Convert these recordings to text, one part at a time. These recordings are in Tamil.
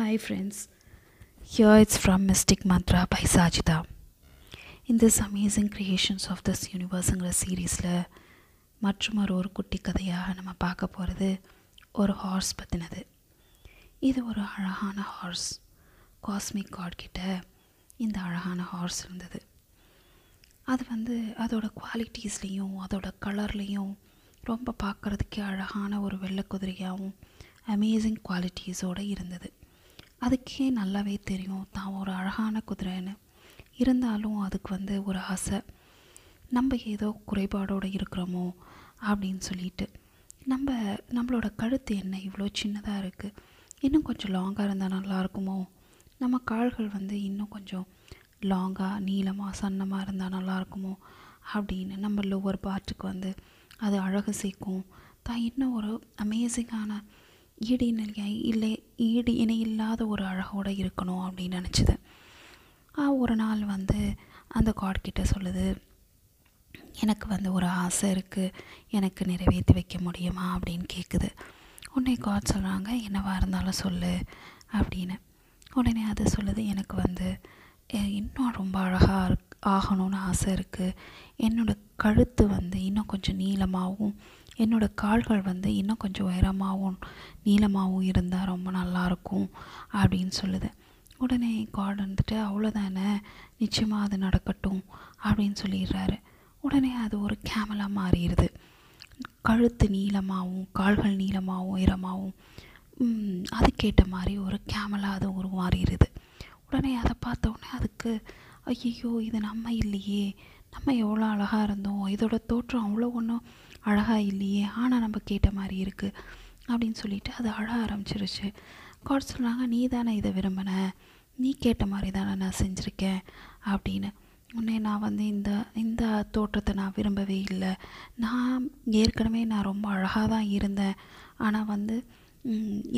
Hi, friends. Here it's from Mystic Mantra by Sajida. In this amazing creations of this universeங்கிற சீரீஸில் மற்றுமொரு ஒரு குட்டி கதையாக நம்ம பார்க்க போகிறது ஒரு ஹார்ஸ் பற்றினது இது ஒரு அழகான ஹார்ஸ் காஸ்மிக் காட் கிட்ட இந்த அழகான ஹார்ஸ் இருந்தது அது வந்து அதோடய குவாலிட்டிஸ்லேயும் அதோட கலர்லேயும் ரொம்ப பார்க்குறதுக்கே அழகான ஒரு வெள்ளை குதிரையாகவும் அமேசிங் குவாலிட்டிஸோடு இருந்தது அதுக்கே நல்லாவே தெரியும். தான் ஒரு அழகான குதிரைன்னு. இருந்தாலும் அதுக்கு வந்து ஒரு ஆசை. நம்ம ஏதோ குறைபாடோடு இருக்கிறோமோ? அப்படின்னு சொல்லிட்டு. நம்ம நம்மளோட கழுத்து என்ன? இவ்வளோ சின்னதாக இருக்குது இன்னும் கொஞ்சம் லாங்காக இருந்தால் நல்லா இருக்குமோ? நம்ம கால்கள் வந்து இன்னும் கொஞ்சம் லாங்காக நீளமாக சன்னமாக இருந்தால் நல்லா இருக்குமோ? அப்படின்னு நம்ம லோவர் பார்ட்டுக்கு வந்து அது அழகு சேர்க்கும். தான் இன்னும் ஒரு அமேசிங்கான ஈடு இல்லை ஈடு இணை இல்லாத ஒரு அழகோடு இருக்கணும் அப்படின்னு நினச்சிது. ஒரு நாள் வந்து அந்த காட் கிட்ட சொல்லுது எனக்கு வந்து ஒரு ஆசை இருக்குது எனக்கு நிறைவேற்றி வைக்க முடியுமா? அப்படின்னு கேட்குது உடனே காட் சொல்கிறாங்க என்னவாக இருந்தாலும் சொல்லு அப்படின்னு. உடனே அது சொல்லுது எனக்கு வந்து இன்னும் ரொம்ப அழகாக இருக் ஆகணும்னு ஆசை இருக்குது என்னோடய கழுத்து வந்து இன்னும் கொஞ்சம் நீளமாகவும் என்னோடய கால்கள் வந்து இன்னும் கொஞ்சம் உயரமாகவும் நீளமாகவும் இருந்தால் ரொம்ப நல்லாயிருக்கும் அப்படின்னு சொல்லுது. உடனே காட் வந்துட்டு அவ்வளோதானே நிச்சயமாக அது நடக்கட்டும் அப்படின்னு சொல்லிடுறாரு. உடனே அது ஒரு கேமலாக மாறிடுது. கழுத்து நீளமாகவும் கால்கள் நீளமாகவும் உயரமாகவும் அதுக்கேற்ற மாதிரி ஒரு கேமலாக அது உருமாறிடுது உடனே அதை பார்த்த உடனே அதுக்கு ஐயோ இது நம்ம இல்லையே நம்ம எவ்வளோ அழகாக இருந்தோம் இதோட தோற்றம் அவ்வளோ ஒன்றும் அழகாக இல்லையே ஆனால் நம்ம கேட்ட மாதிரி இருக்குது அப்படின்னு சொல்லிட்டு அது அழ ஆரம்பிச்சிருச்சு. காட் சொன்னாங்க நீ தானே இதை விரும்பின? நீ கேட்ட மாதிரி தானே நான் செஞ்சுருக்கேன் அப்படின்னு. உடனே நான் வந்து இந்த இந்த தோற்றத்தை நான் விரும்பவே இல்லை. நான் ஏற்கனவே நான் ரொம்ப அழகாக தான் இருந்தேன். ஆனால் வந்து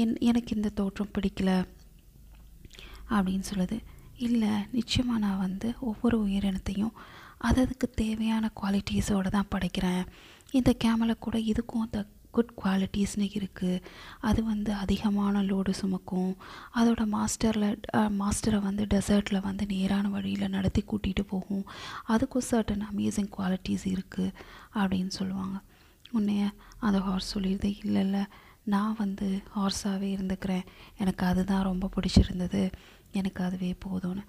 என் எனக்கு இந்த தோற்றம் பிடிக்கல அப்படின்னு சொல்லுது. இல்லை நிச்சயமாக நான் வந்து ஒவ்வொரு உயிரினத்தையும் அததுக்கு தேவையான குவாலிட்டிஸோடு தான் படைக்கிறேன். இந்த கேமரா கூட இதுக்கும் த குட் குவாலிட்டிஸ்னு இருக்குது அது வந்து அதிகமான லோடு சுமக்கும். அதோட மாஸ்டரில் மாஸ்டரை வந்து டெசர்ட்டில் வந்து நேரான வழியில் நடத்தி கூட்டிகிட்டு போகும். அதுக்கும் சர்டன் அமேசிங் குவாலிட்டிஸ் இருக்குது அப்படின்னு சொல்லுவாங்க. உன்னைய அந்த ஹார்ஸ் சொல்லிடுது இல்லை இல்லை நான் வந்து ஹார்ஸாகவே இருந்துக்கிறேன். எனக்கு அதுதான் ரொம்ப பிடிச்சிருந்தது. எனக்கு அதுவே போதும்னு.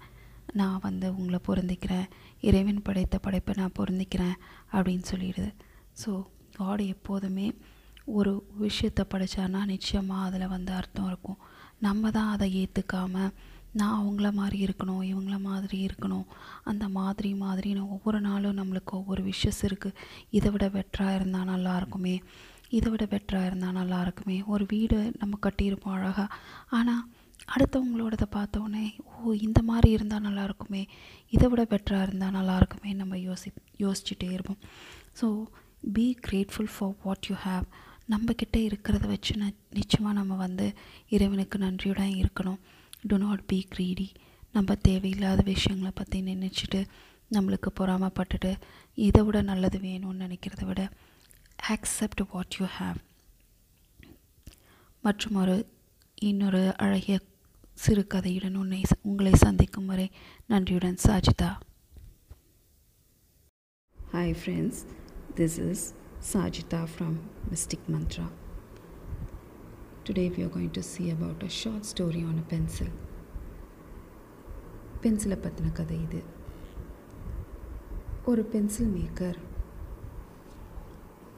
நான் வந்து உங்களை பொருந்திக்கிறேன். இறைவன் படைத்த படைப்பை நான் பொருந்திக்கிறேன். அப்படின்னு சொல்லிடுது. ஸோ காட் எப்போதுமே ஒரு விஷயத்தை படைச்சானா நிச்சயமாக அதில் வந்து அர்த்தம் இருக்கும். நம்ம தான் அதை ஏற்றுக்காம நான் அவங்கள மாதிரி இருக்கணும் இவங்கள மாதிரி இருக்கணும் அந்த மாதிரி மாதிரின்னு ஒவ்வொரு நாளும் நம்மளுக்கு ஒவ்வொரு விஷஸ் இருக்குது இதை விட பெட்டராக இருந்தால் நல்லா இருக்குமே. இதை விட பெட்டராக இருந்தால் நல்லா இருக்குமே. ஒரு வீடு நம்ம கட்டியிருப்போம் அழகாக ஆனால் அடுத்தவங்களோடதை பார்த்தோன்னே ஓ இந்த மாதிரி இருந்தால் நல்லா இருக்குமே. இதை விட பெட்டராக இருந்தால் நல்லா இருக்குமே. நம்ம யோசி யோசிச்சுட்டே இருப்போம். So be grateful for what you have நம்மக்கிட்ட இருக்கிறத வச்சு ந நிச்சயமாக நம்ம வந்து இறைவனுக்கு நன்றியுடன் இருக்கணும். டு நாட் பி க்ரீடி நம்ம தேவையில்லாத விஷயங்களை பற்றி நினச்சிட்டு நம்மளுக்கு பொறாமப்பட்டுட்டு இதை விட நல்லது வேணும்னு நினைக்கிறத விட ஆக்செப்ட் வாட் யூ ஹேவ் மற்றும் ஒரு இன்னொரு அழகிய சிறுகதையுடன் உன்னை உங்களை சந்திக்கும் வரை நன்றியுடன் Sajita. Hi friends this is Sajita from Mystic Mantra. Today we are going to see about a short story on a pencil. பென்சிலை பற்றின கதை இது ஒரு பென்சில் மேக்கர்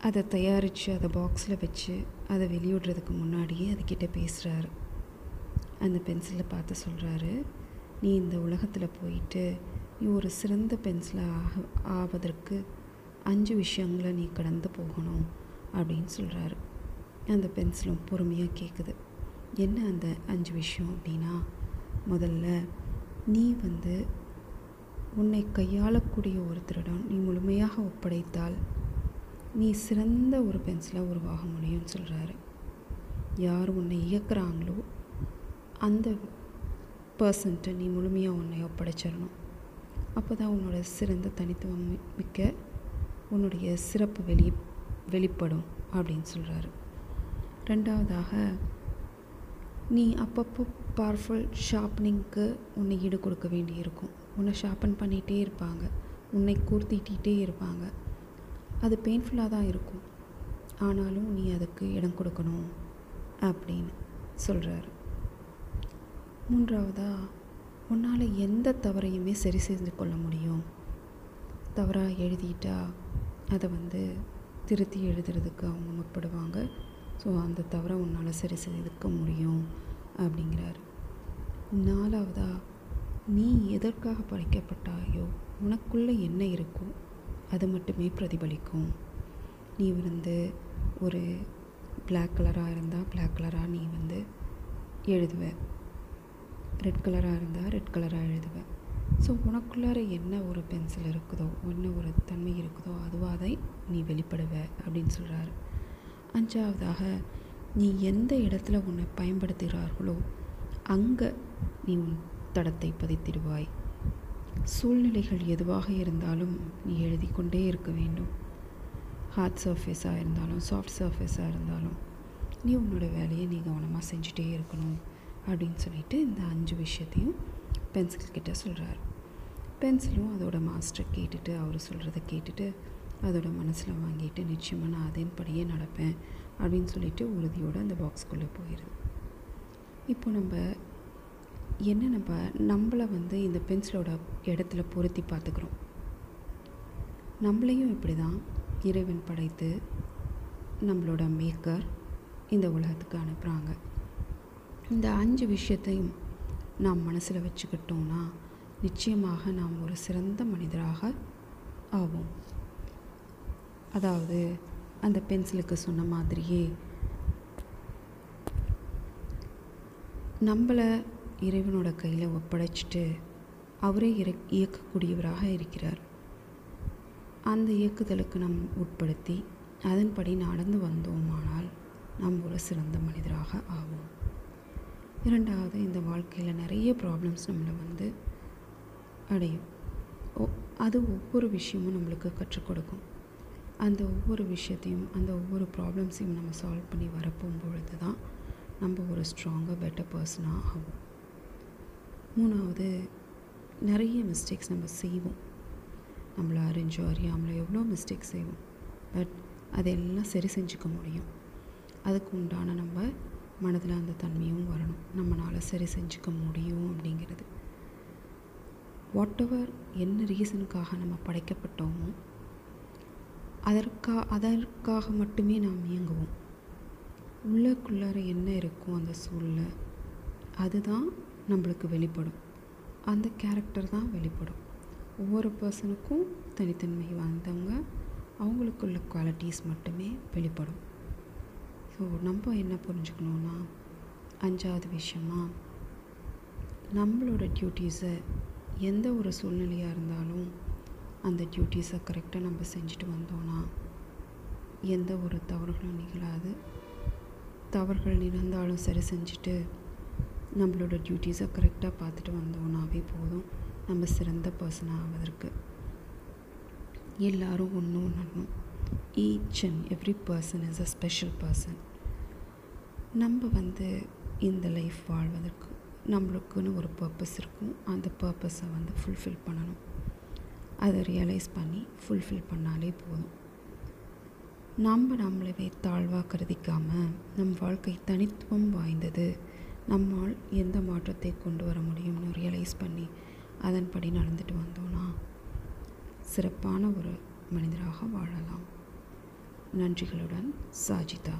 அதை தயாரித்து அதை பாக்ஸில் வச்சு அதை வெளியிடுறதுக்கு முன்னாடியே அதுக்கிட்ட பேசுகிறாரு அந்த பென்சிலை பார்த்து சொல்கிறாரு நீ இந்த உலகத்தில் போயிட்டு நீ ஒரு சிறந்த பென்சிலாக ஆக ஆவதற்கு அஞ்சு விஷயங்களை நீ கடந்து போகணும் அப்படின்னு சொல்கிறாரு அந்த பென்சிலும் பொறுமையாக கேட்குது என்ன அந்த அஞ்சு விஷயம் அப்படின்னா முதல்ல நீ வந்து உன்னை கையாளக்கூடிய ஒருத்தரிடம் நீ முழுமையாக ஒப்படைத்தால் நீ சிறந்த ஒரு பென்சிலாக உருவாக முடியும்னு சொல்கிறாரு யார் உன்னை இயக்குறாங்களோ அந்த பர்சன்ட்டை நீ முழுமையாக உன்னை ஒப்படைச்சிடணும். அப்போ தான் உன்னோட சிறந்த தனித்துவம் மிக்க உன்னுடைய சிறப்பு வெளி வெளிப்படும் அப்படின்னு சொல்கிறாரு ரெண்டாவதாக நீ அப்பப்போ பவர்ஃபுல் ஷார்ப்னிங்க்கு உன்னை ஈடு கொடுக்க வேண்டியிருக்கும். உன்னை ஷார்ப்பன் பண்ணிகிட்டே இருப்பாங்க. உன்னை கூர்த்திட்டிகிட்டே இருப்பாங்க. அது பெயின்ஃபுல்லாக தான் இருக்கும். ஆனாலும் நீ அதுக்கு இடம் கொடுக்கணும் அப்படின்னு சொல்கிறாரு மூன்றாவதாக உன்னால் எந்த தவறையுமே சரி செஞ்சு கொள்ள முடியும். தவறாக எழுதிட்டா அதை வந்து திருத்தி எழுதுறதுக்கு அவங்க முற்படுவாங்க. ஸோ அந்த தவறை உன்னால் சரி செய்துக்க முடியும் அப்படிங்கிறாரு. நாலாவதாக நீ எதற்காக படைக்கப்பட்டாயோ உனக்குள்ளே என்ன இருக்கோ அது மட்டுமே பிரதிபலிக்கும். நீ வந்து ஒரு பிளாக் கலராக இருந்தால் பிளாக் கலராக நீ வந்து எழுதுவ. ரெட் கலராக இருந்தால் ரெட் கலராக எழுதுவேன் ஸோ உனக்குள்ளார என்ன ஒரு பென்சில் இருக்குதோ என்ன ஒரு தன்மை இருக்குதோ அதுவாக அதை நீ வெளிப்படுவ அப்படின்னு சொல்கிறாரு அஞ்சாவதாக நீ எந்த இடத்துல உன்னை பயன்படுத்துகிறார்களோ அங்கே நீ உன் தடத்தை பதித்திடுவாய். சூழ்நிலைகள் எதுவாக இருந்தாலும் நீ எழுதி கொண்டே இருக்க வேண்டும். ஹார்ட் சர்ஃபேஸாக இருந்தாலும் சாஃப்ட் சர்ஃபேஸாக இருந்தாலும் நீ உன்னோட வேலையை நீ கவனமாக செஞ்சுட்டே இருக்கணும் அப்படின்னு சொல்லிட்டு இந்த அஞ்சு விஷயத்தையும் பென்சில் கிட்ட சொல்கிறாரு பென்சிலும் அதோட மாஸ்டர் கேட்டுட்டு அவர் சொல்கிறத கேட்டுட்டு அதோட மனசில் வாங்கிட்டு நிச்சயமாக நான் அதன்படியே நடப்பேன் அப்படின்னு சொல்லிட்டு உறுதியோடு அந்த பாக்ஸ்குள்ளே போயிடுது இப்போ நம்ம என்ன நம்ம நம்மளை வந்து இந்த பென்சிலோட இடத்துல பொருத்தி பார்த்துக்குறோம். நம்மளையும் இப்படி தான் இறைவன் படைத்து நம்மளோட மேக்கர் இந்த உலகத்துக்கு அனுப்புகிறாங்க இந்த அஞ்சு விஷயத்தையும் நாம் மனசில் வச்சுக்கிட்டோம்னா நிச்சயமாக நாம் ஒரு சிறந்த மனிதராக ஆவோம். அதாவது அந்த பென்சிலுக்கு சொன்ன மாதிரியே நம்மளை இறைவனோட கையில் ஒப்படைச்சிட்டு அவரே இற இயக்கக்கூடியவராக இருக்கிறார். அந்த இயக்குதலுக்கு நம் உட்படுத்தி அதன்படி நடந்து வந்தோமானால் நாம் ஒரு சிறந்த மனிதராக ஆவோம். இரண்டாவது இந்த வாழ்க்கையில் நிறைய ப்ராப்ளம்ஸ் நம்மளை வந்து அடையும். ஓ அது ஒவ்வொரு விஷயமும் நம்மளுக்கு கற்றுக் கொடுக்கும். அந்த ஒவ்வொரு விஷயத்தையும் அந்த ஒவ்வொரு ப்ராப்ளம்ஸையும் நம்ம சால்வ் பண்ணி வரப்போகும் பொழுது தான் நம்ம ஒரு ஸ்ட்ராங்காக பெட்டர் பர்சனாக ஆகும் மூணாவது நிறைய மிஸ்டேக்ஸ் நம்ம செய்வோம். நம்மளை அறிஞ்சோ அறியாமலோ எவ்வளோ மிஸ்டேக்ஸ் செய்வோம். பட் அதெல்லாம் சரி செஞ்சுக்க முடியும். அதுக்கு உண்டான நம்ம மனதில் அந்த தன்மையும் வரணும். நம்மளால் சரி செஞ்சுக்க முடியும் அப்படிங்கிறது. வாட் எவர் என்ன ரீசனுக்காக நம்ம படைக்கப்பட்டோமோ அதற்கா அதற்காக மட்டுமே நாம் இயங்குவோம். உள்ளக்குள்ளார என்ன இருக்கும் அந்த சூழலை அதுதான் நம்மளுக்கு வெளிப்படும். அந்த கேரக்டர் தான் வெளிப்படும். ஒவ்வொரு பர்சனுக்கும் தனித்தன்மை வாழ்ந்தவங்க அவங்களுக்குள்ள குவாலிட்டிஸ் மட்டுமே வெளிப்படும். ஸோ நம்ம என்ன புரிஞ்சுக்கணுன்னா அஞ்சாவது விஷயமா நம்மளோட டியூட்டீஸை எந்த ஒரு சூழ்நிலையாக இருந்தாலும் அந்த டியூட்டீஸை கரெக்டாக நம்ம செஞ்சுட்டு வந்தோன்னா எந்த ஒரு தவறுகளும் நிகழாது. தவறுகள் நிகழ்ந்தாலும் சரி செஞ்சுட்டு நம்மளோட டியூட்டீஸை கரெக்டாக பார்த்துட்டு வந்தோன்னாவே போதும். நம்ம சிறந்த பர்சனாக ஆவதற்கு. எல்லோரும் ஒன்று ஒன்றணும் each and every person is a special person நம்ம வந்து இந்த லைஃப் வாழ்வதற்கு நம்மளுக்குன்னு ஒரு பர்பஸ் இருக்கும். அந்த பர்பஸை வந்து ஃபுல்ஃபில் பண்ணணும். அதை ரியலைஸ் பண்ணி ஃபுல்ஃபில் பண்ணாலே போதும். நம்ம நம்மளவே தாழ்வாக கருதிக்காமல் நம் வாழ்க்கை தனித்துவம் வாய்ந்தது நம்மால் எந்த மாற்றத்தை கொண்டு வர முடியும்னு ரியலைஸ் பண்ணி அதன்படி நடந்துட்டு வந்தோன்னா சிறப்பான ஒரு மனிதராக வாழலாம். நன்றிகளுடன் சாஜிதா.